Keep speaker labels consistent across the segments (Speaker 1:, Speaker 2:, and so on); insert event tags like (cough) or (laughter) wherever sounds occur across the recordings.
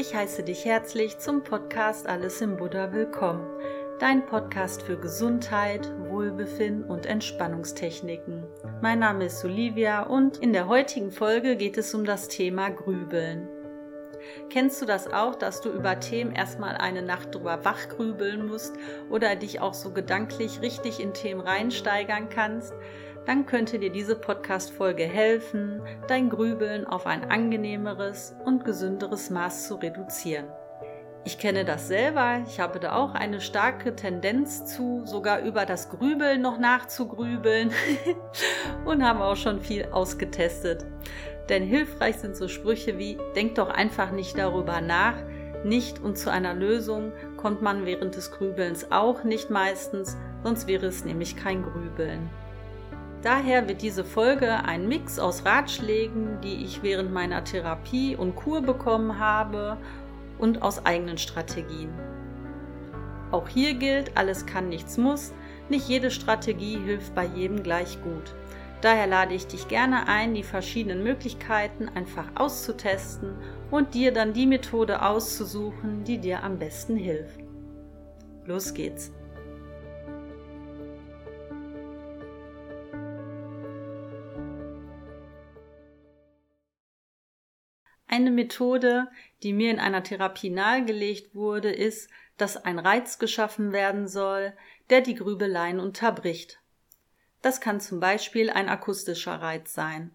Speaker 1: Ich heiße dich herzlich zum Podcast Alles im Buddha willkommen. Dein Podcast für Gesundheit, Wohlbefinden und Entspannungstechniken. Mein Name ist Olivia und in der heutigen Folge geht es um das Thema Grübeln. Kennst du das auch, dass du über Themen erstmal eine Nacht drüber wachgrübeln musst oder dich auch so gedanklich richtig in Themen reinsteigern kannst? dann könnte dir diese Podcast-Folge helfen, dein Grübeln auf ein angenehmeres und gesünderes Maß zu reduzieren. Ich kenne das selber, ich habe da auch eine starke Tendenz zu, sogar über das Grübeln noch nachzugrübeln (laughs) und habe auch schon viel ausgetestet. Denn hilfreich sind so Sprüche wie, denk doch einfach nicht darüber nach, nicht und zu einer Lösung kommt man während des Grübelns auch nicht meistens, sonst wäre es nämlich kein Grübeln. Daher wird diese Folge ein Mix aus Ratschlägen, die ich während meiner Therapie und Kur bekommen habe und aus eigenen Strategien. Auch hier gilt, alles kann, nichts muss. Nicht jede Strategie hilft bei jedem gleich gut. Daher lade ich dich gerne ein, die verschiedenen Möglichkeiten einfach auszutesten und dir dann die Methode auszusuchen, die dir am besten hilft. Los geht's! Eine Methode, die mir in einer Therapie nahegelegt wurde, ist, dass ein Reiz geschaffen werden soll, der die Grübeleien unterbricht. Das kann zum Beispiel ein akustischer Reiz sein.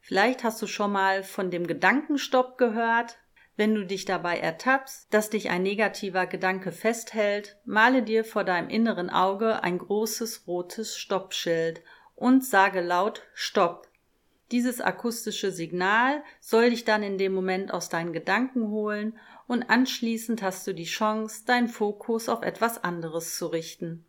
Speaker 1: Vielleicht hast du schon mal von dem Gedankenstopp gehört. Wenn du dich dabei ertappst, dass dich ein negativer Gedanke festhält, male dir vor deinem inneren Auge ein großes rotes Stoppschild und sage laut Stopp. Dieses akustische Signal soll dich dann in dem Moment aus deinen Gedanken holen und anschließend hast du die Chance, deinen Fokus auf etwas anderes zu richten.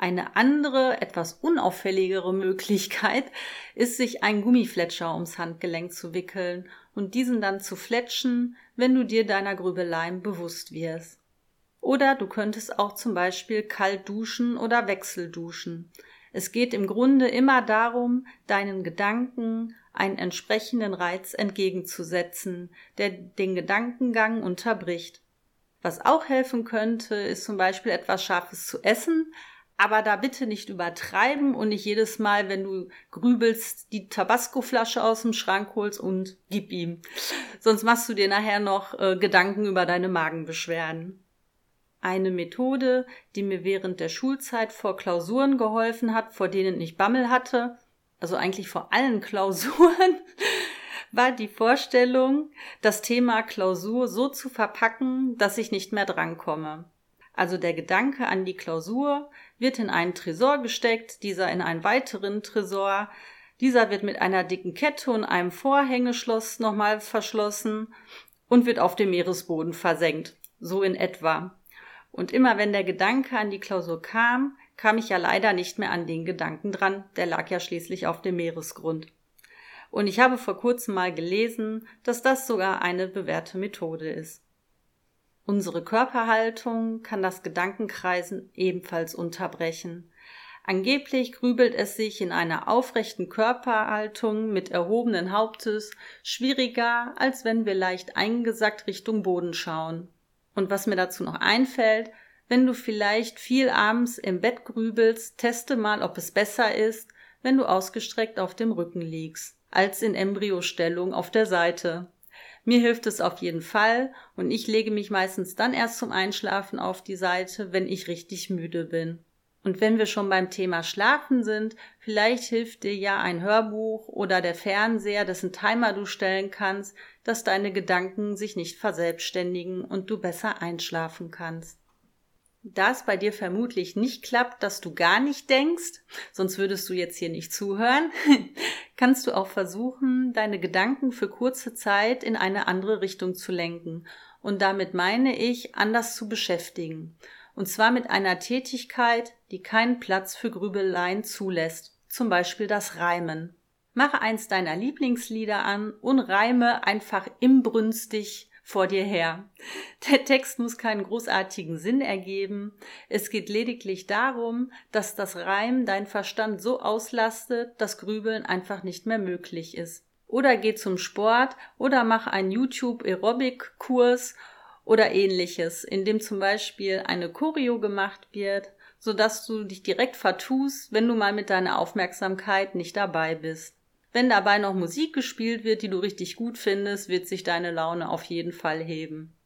Speaker 1: Eine andere, etwas unauffälligere Möglichkeit (laughs) ist, sich einen Gummifletscher ums Handgelenk zu wickeln und diesen dann zu fletschen, wenn du dir deiner Grübeleien bewusst wirst. Oder du könntest auch zum Beispiel kalt duschen oder wechselduschen. Es geht im Grunde immer darum, deinen Gedanken einen entsprechenden Reiz entgegenzusetzen, der den Gedankengang unterbricht. Was auch helfen könnte, ist zum Beispiel etwas Scharfes zu essen, aber da bitte nicht übertreiben und nicht jedes Mal, wenn du grübelst, die Tabasco-Flasche aus dem Schrank holst und gib ihm. Sonst machst du dir nachher noch äh, Gedanken über deine Magenbeschwerden. Eine Methode, die mir während der Schulzeit vor Klausuren geholfen hat, vor denen ich Bammel hatte, also eigentlich vor allen (laughs) Klausuren, war die Vorstellung, das Thema Klausur so zu verpacken, dass ich nicht mehr drankomme. Also der Gedanke an die Klausur wird in einen Tresor gesteckt, dieser in einen weiteren Tresor, dieser wird mit einer dicken Kette und einem Vorhängeschloss nochmal verschlossen und wird auf dem Meeresboden versenkt. So in etwa. Und immer wenn der Gedanke an die Klausur kam, kam ich ja leider nicht mehr an den Gedanken dran, der lag ja schließlich auf dem Meeresgrund. Und ich habe vor kurzem mal gelesen, dass das sogar eine bewährte Methode ist. Unsere Körperhaltung kann das Gedankenkreisen ebenfalls unterbrechen. Angeblich grübelt es sich in einer aufrechten Körperhaltung mit erhobenen Hauptes schwieriger, als wenn wir leicht eingesackt Richtung Boden schauen. Und was mir dazu noch einfällt, wenn du vielleicht viel abends im Bett grübelst, teste mal, ob es besser ist, wenn du ausgestreckt auf dem Rücken liegst, als in Embryostellung auf der Seite. Mir hilft es auf jeden Fall und ich lege mich meistens dann erst zum Einschlafen auf die Seite, wenn ich richtig müde bin. Und wenn wir schon beim Thema Schlafen sind, vielleicht hilft dir ja ein Hörbuch oder der Fernseher, dessen Timer du stellen kannst, dass deine Gedanken sich nicht verselbstständigen und du besser einschlafen kannst. Da es bei dir vermutlich nicht klappt, dass du gar nicht denkst, sonst würdest du jetzt hier nicht zuhören, (laughs) kannst du auch versuchen, deine Gedanken für kurze Zeit in eine andere Richtung zu lenken. Und damit meine ich, anders zu beschäftigen. Und zwar mit einer Tätigkeit, die keinen Platz für Grübeleien zulässt, zum Beispiel das Reimen. Mache eins deiner Lieblingslieder an und reime einfach imbrünstig vor dir her. Der Text muss keinen großartigen Sinn ergeben. Es geht lediglich darum, dass das Reim dein Verstand so auslastet, dass Grübeln einfach nicht mehr möglich ist. Oder geh zum Sport oder mach einen YouTube-Aerobic-Kurs oder ähnliches, in dem zum Beispiel eine Choreo gemacht wird, sodass du dich direkt vertust, wenn du mal mit deiner Aufmerksamkeit nicht dabei bist. Wenn dabei noch Musik gespielt wird, die du richtig gut findest, wird sich deine Laune auf jeden Fall heben.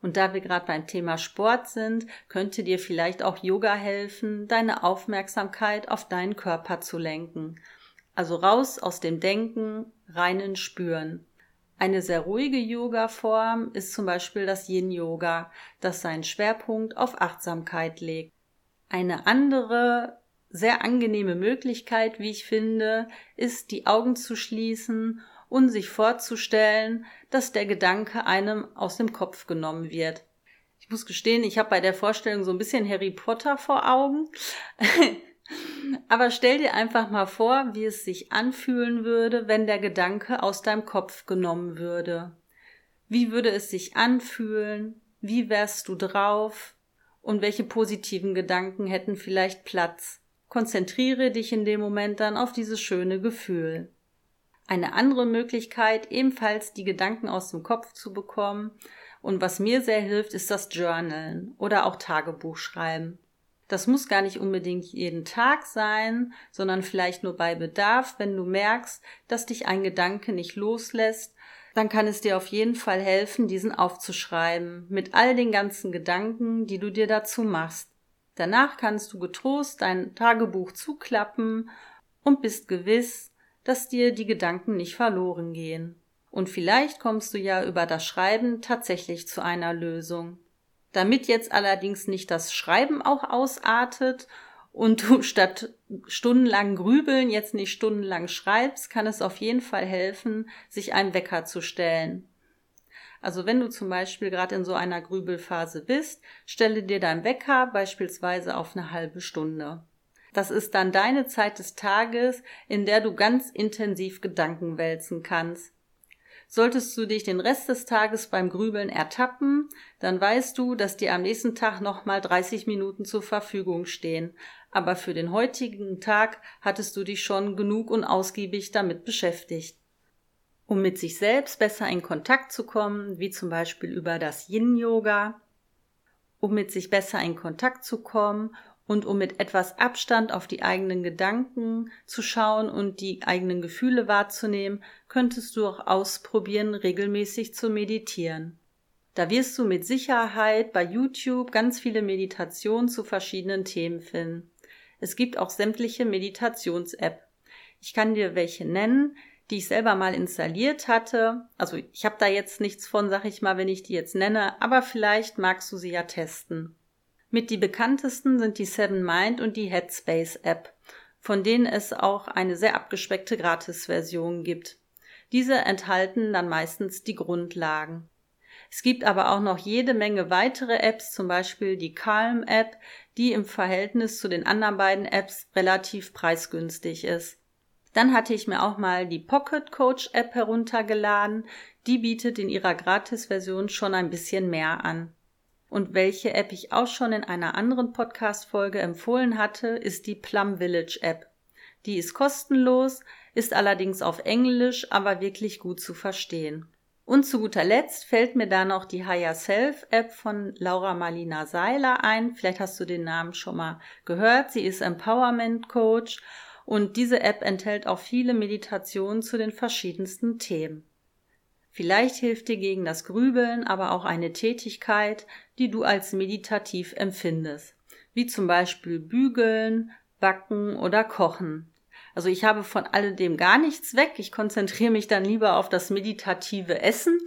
Speaker 1: Und da wir gerade beim Thema Sport sind, könnte dir vielleicht auch Yoga helfen, deine Aufmerksamkeit auf deinen Körper zu lenken. Also raus aus dem Denken, rein ins Spüren. Eine sehr ruhige Yoga-Form ist zum Beispiel das Yin-Yoga, das seinen Schwerpunkt auf Achtsamkeit legt. Eine andere sehr angenehme Möglichkeit, wie ich finde, ist, die Augen zu schließen und sich vorzustellen, dass der Gedanke einem aus dem Kopf genommen wird. Ich muss gestehen, ich habe bei der Vorstellung so ein bisschen Harry Potter vor Augen. (laughs) Aber stell dir einfach mal vor, wie es sich anfühlen würde, wenn der Gedanke aus deinem Kopf genommen würde. Wie würde es sich anfühlen? Wie wärst du drauf? Und welche positiven Gedanken hätten vielleicht Platz? Konzentriere dich in dem Moment dann auf dieses schöne Gefühl. Eine andere Möglichkeit, ebenfalls die Gedanken aus dem Kopf zu bekommen, und was mir sehr hilft, ist das Journalen oder auch Tagebuch schreiben. Das muss gar nicht unbedingt jeden Tag sein, sondern vielleicht nur bei Bedarf, wenn du merkst, dass dich ein Gedanke nicht loslässt, dann kann es dir auf jeden Fall helfen, diesen aufzuschreiben, mit all den ganzen Gedanken, die du dir dazu machst. Danach kannst du getrost dein Tagebuch zuklappen und bist gewiss, dass dir die Gedanken nicht verloren gehen. Und vielleicht kommst du ja über das Schreiben tatsächlich zu einer Lösung. Damit jetzt allerdings nicht das Schreiben auch ausartet und du (laughs) statt stundenlang grübeln jetzt nicht stundenlang schreibst, kann es auf jeden Fall helfen, sich einen Wecker zu stellen. Also wenn du zum Beispiel gerade in so einer Grübelphase bist, stelle dir dein Wecker beispielsweise auf eine halbe Stunde. Das ist dann deine Zeit des Tages, in der du ganz intensiv Gedanken wälzen kannst. Solltest du dich den Rest des Tages beim Grübeln ertappen, dann weißt du, dass dir am nächsten Tag nochmal 30 Minuten zur Verfügung stehen. Aber für den heutigen Tag hattest du dich schon genug und ausgiebig damit beschäftigt. Um mit sich selbst besser in Kontakt zu kommen, wie zum Beispiel über das Yin-Yoga, um mit sich besser in Kontakt zu kommen und um mit etwas Abstand auf die eigenen Gedanken zu schauen und die eigenen Gefühle wahrzunehmen, könntest du auch ausprobieren, regelmäßig zu meditieren. Da wirst du mit Sicherheit bei YouTube ganz viele Meditationen zu verschiedenen Themen finden. Es gibt auch sämtliche Meditations-App. Ich kann dir welche nennen, die ich selber mal installiert hatte. Also ich habe da jetzt nichts von, sag ich mal, wenn ich die jetzt nenne, aber vielleicht magst du sie ja testen. Mit die bekanntesten sind die Seven Mind und die Headspace App, von denen es auch eine sehr abgespeckte Gratis-Version gibt. Diese enthalten dann meistens die Grundlagen. Es gibt aber auch noch jede Menge weitere Apps, zum Beispiel die Calm App, die im Verhältnis zu den anderen beiden Apps relativ preisgünstig ist. Dann hatte ich mir auch mal die Pocket Coach App heruntergeladen. Die bietet in ihrer Gratis-Version schon ein bisschen mehr an. Und welche App ich auch schon in einer anderen Podcast-Folge empfohlen hatte, ist die Plum Village App. Die ist kostenlos, ist allerdings auf Englisch, aber wirklich gut zu verstehen. Und zu guter Letzt fällt mir da noch die Higher Self App von Laura Marlina Seiler ein. Vielleicht hast du den Namen schon mal gehört. Sie ist Empowerment Coach und diese App enthält auch viele Meditationen zu den verschiedensten Themen. Vielleicht hilft dir gegen das Grübeln aber auch eine Tätigkeit, die du als meditativ empfindest, wie zum Beispiel Bügeln, Backen oder Kochen. Also ich habe von alledem gar nichts weg. Ich konzentriere mich dann lieber auf das meditative Essen.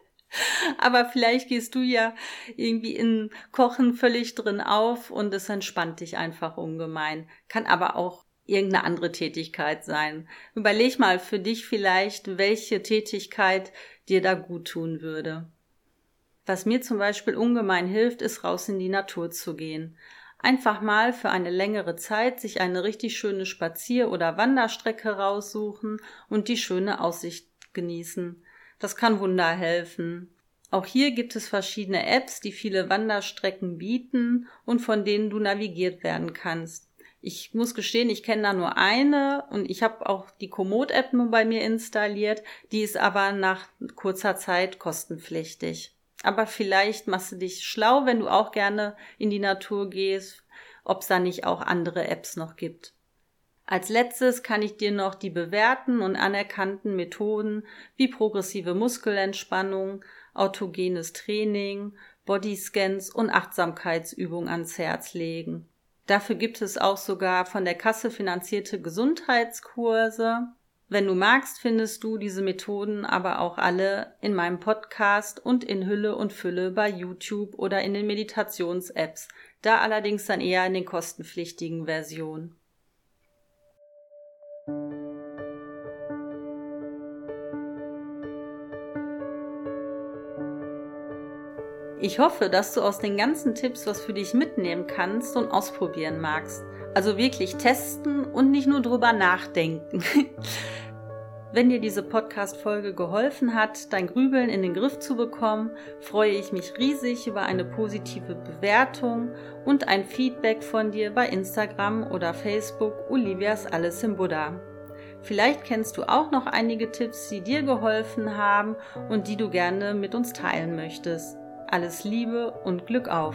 Speaker 1: (laughs) aber vielleicht gehst du ja irgendwie in Kochen völlig drin auf und es entspannt dich einfach ungemein. Kann aber auch irgendeine andere Tätigkeit sein. Überleg mal für dich vielleicht, welche Tätigkeit dir da gut tun würde. Was mir zum Beispiel ungemein hilft, ist raus in die Natur zu gehen. Einfach mal für eine längere Zeit sich eine richtig schöne Spazier- oder Wanderstrecke raussuchen und die schöne Aussicht genießen. Das kann Wunder helfen. Auch hier gibt es verschiedene Apps, die viele Wanderstrecken bieten und von denen du navigiert werden kannst. Ich muss gestehen, ich kenne da nur eine und ich habe auch die Komoot-App nur bei mir installiert. Die ist aber nach kurzer Zeit kostenpflichtig. Aber vielleicht machst du dich schlau, wenn du auch gerne in die Natur gehst, ob es da nicht auch andere Apps noch gibt. Als letztes kann ich dir noch die bewährten und anerkannten Methoden wie progressive Muskelentspannung, autogenes Training, Bodyscans und Achtsamkeitsübungen ans Herz legen. Dafür gibt es auch sogar von der Kasse finanzierte Gesundheitskurse. Wenn du magst, findest du diese Methoden aber auch alle in meinem Podcast und in Hülle und Fülle bei YouTube oder in den Meditations-Apps, da allerdings dann eher in den kostenpflichtigen Versionen. Ich hoffe, dass du aus den ganzen Tipps was für dich mitnehmen kannst und ausprobieren magst. Also wirklich testen und nicht nur drüber nachdenken. (laughs) Wenn dir diese Podcast-Folge geholfen hat, dein Grübeln in den Griff zu bekommen, freue ich mich riesig über eine positive Bewertung und ein Feedback von dir bei Instagram oder Facebook Olivias Alles im Buddha. Vielleicht kennst du auch noch einige Tipps, die dir geholfen haben und die du gerne mit uns teilen möchtest. Alles Liebe und Glück auf!